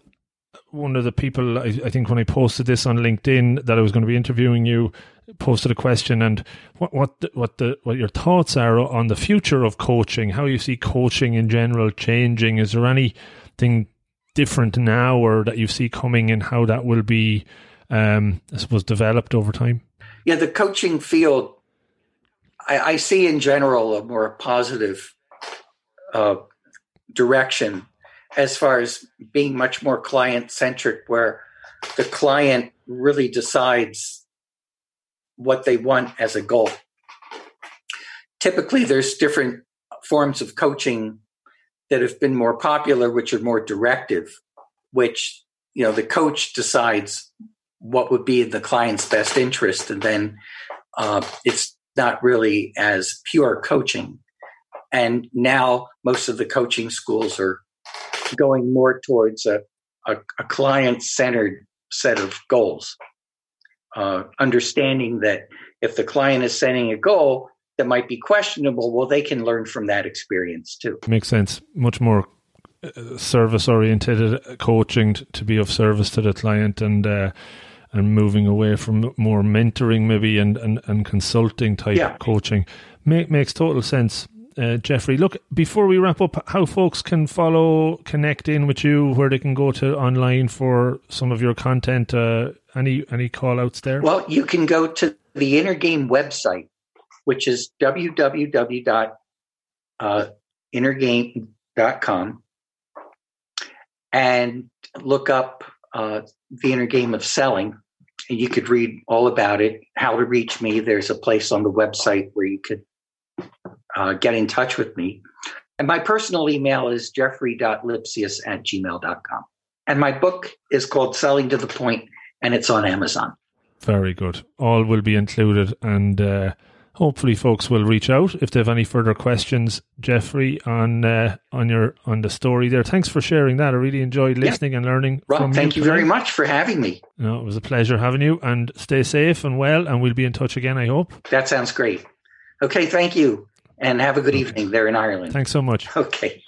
One of the people, I, I, think, when I posted this on LinkedIn, that I was going to be interviewing you, posted a question, and what what the, what the what your thoughts are on the future of coaching, how you see coaching in general changing. Is there anything different now or that you see coming and how that will be, um, I suppose, developed over time? Yeah, the coaching field, I, I see in general a more positive uh, direction as far as being much more client centric, where the client really decides what they want as a goal. Typically, there's different forms of coaching that have been more popular, which are more directive, which you know the coach decides what would be in the client's best interest, and then uh, it's not really as pure coaching. And now most of the coaching schools are going more towards a, a, a client centered set of goals, uh, understanding that if the client is setting a goal, that might be questionable, well, they can learn from that experience too. Makes sense. Much more uh, service oriented coaching to be of service to the client and uh, and moving away from more mentoring maybe and, and, and consulting type yeah. coaching Make, makes total sense uh, Jeffrey look before we wrap up how folks can follow connect in with you where they can go to online for some of your content uh, any any call outs there well you can go to the inner game website which is www.innergame.com and look up uh, the inner game of selling. And you could read all about it, how to reach me. There's a place on the website where you could uh, get in touch with me. And my personal email is jeffrey.lipsius at gmail.com. And my book is called Selling to the Point, and it's on Amazon. Very good. All will be included. And uh, hopefully folks will reach out if they have any further questions jeffrey on uh, on your on the story there thanks for sharing that i really enjoyed listening yeah. and learning Rob, thank you, you very much for having me no it was a pleasure having you and stay safe and well and we'll be in touch again i hope that sounds great okay thank you and have a good evening there in ireland thanks so much okay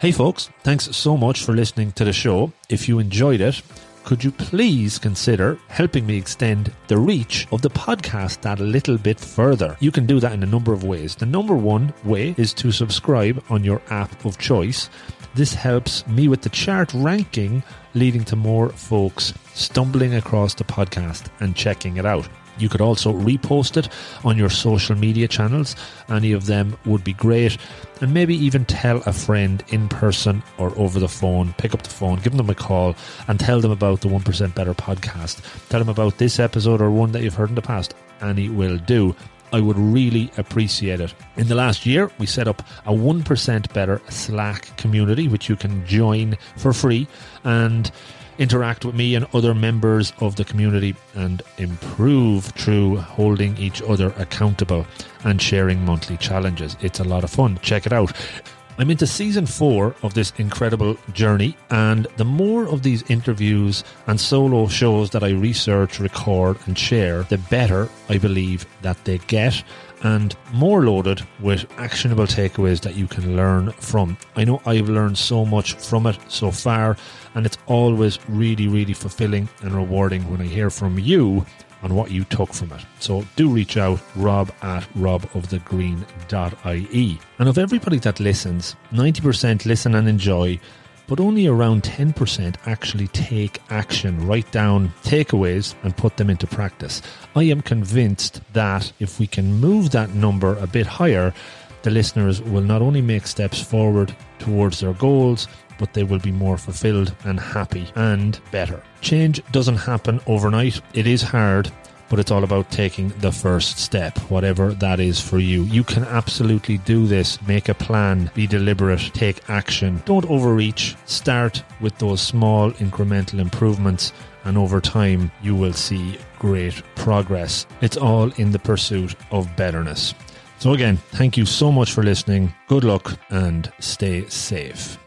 Hey folks, thanks so much for listening to the show. If you enjoyed it, could you please consider helping me extend the reach of the podcast that a little bit further? You can do that in a number of ways. The number one way is to subscribe on your app of choice. This helps me with the chart ranking, leading to more folks stumbling across the podcast and checking it out. You could also repost it on your social media channels. Any of them would be great. And maybe even tell a friend in person or over the phone. Pick up the phone, give them a call, and tell them about the 1% Better podcast. Tell them about this episode or one that you've heard in the past. Any will do. I would really appreciate it. In the last year, we set up a 1% Better Slack community, which you can join for free. And interact with me and other members of the community and improve through holding each other accountable and sharing monthly challenges. It's a lot of fun. Check it out. I'm into season four of this incredible journey, and the more of these interviews and solo shows that I research, record, and share, the better I believe that they get and more loaded with actionable takeaways that you can learn from. I know I've learned so much from it so far, and it's always really, really fulfilling and rewarding when I hear from you on what you took from it. So do reach out, rob at robofthegreen.ie. And of everybody that listens, 90% listen and enjoy but only around 10% actually take action, write down takeaways, and put them into practice. I am convinced that if we can move that number a bit higher, the listeners will not only make steps forward towards their goals, but they will be more fulfilled and happy and better. Change doesn't happen overnight, it is hard but it's all about taking the first step, whatever that is for you. You can absolutely do this. Make a plan, be deliberate, take action. Don't overreach. Start with those small incremental improvements, and over time, you will see great progress. It's all in the pursuit of betterness. So, again, thank you so much for listening. Good luck and stay safe.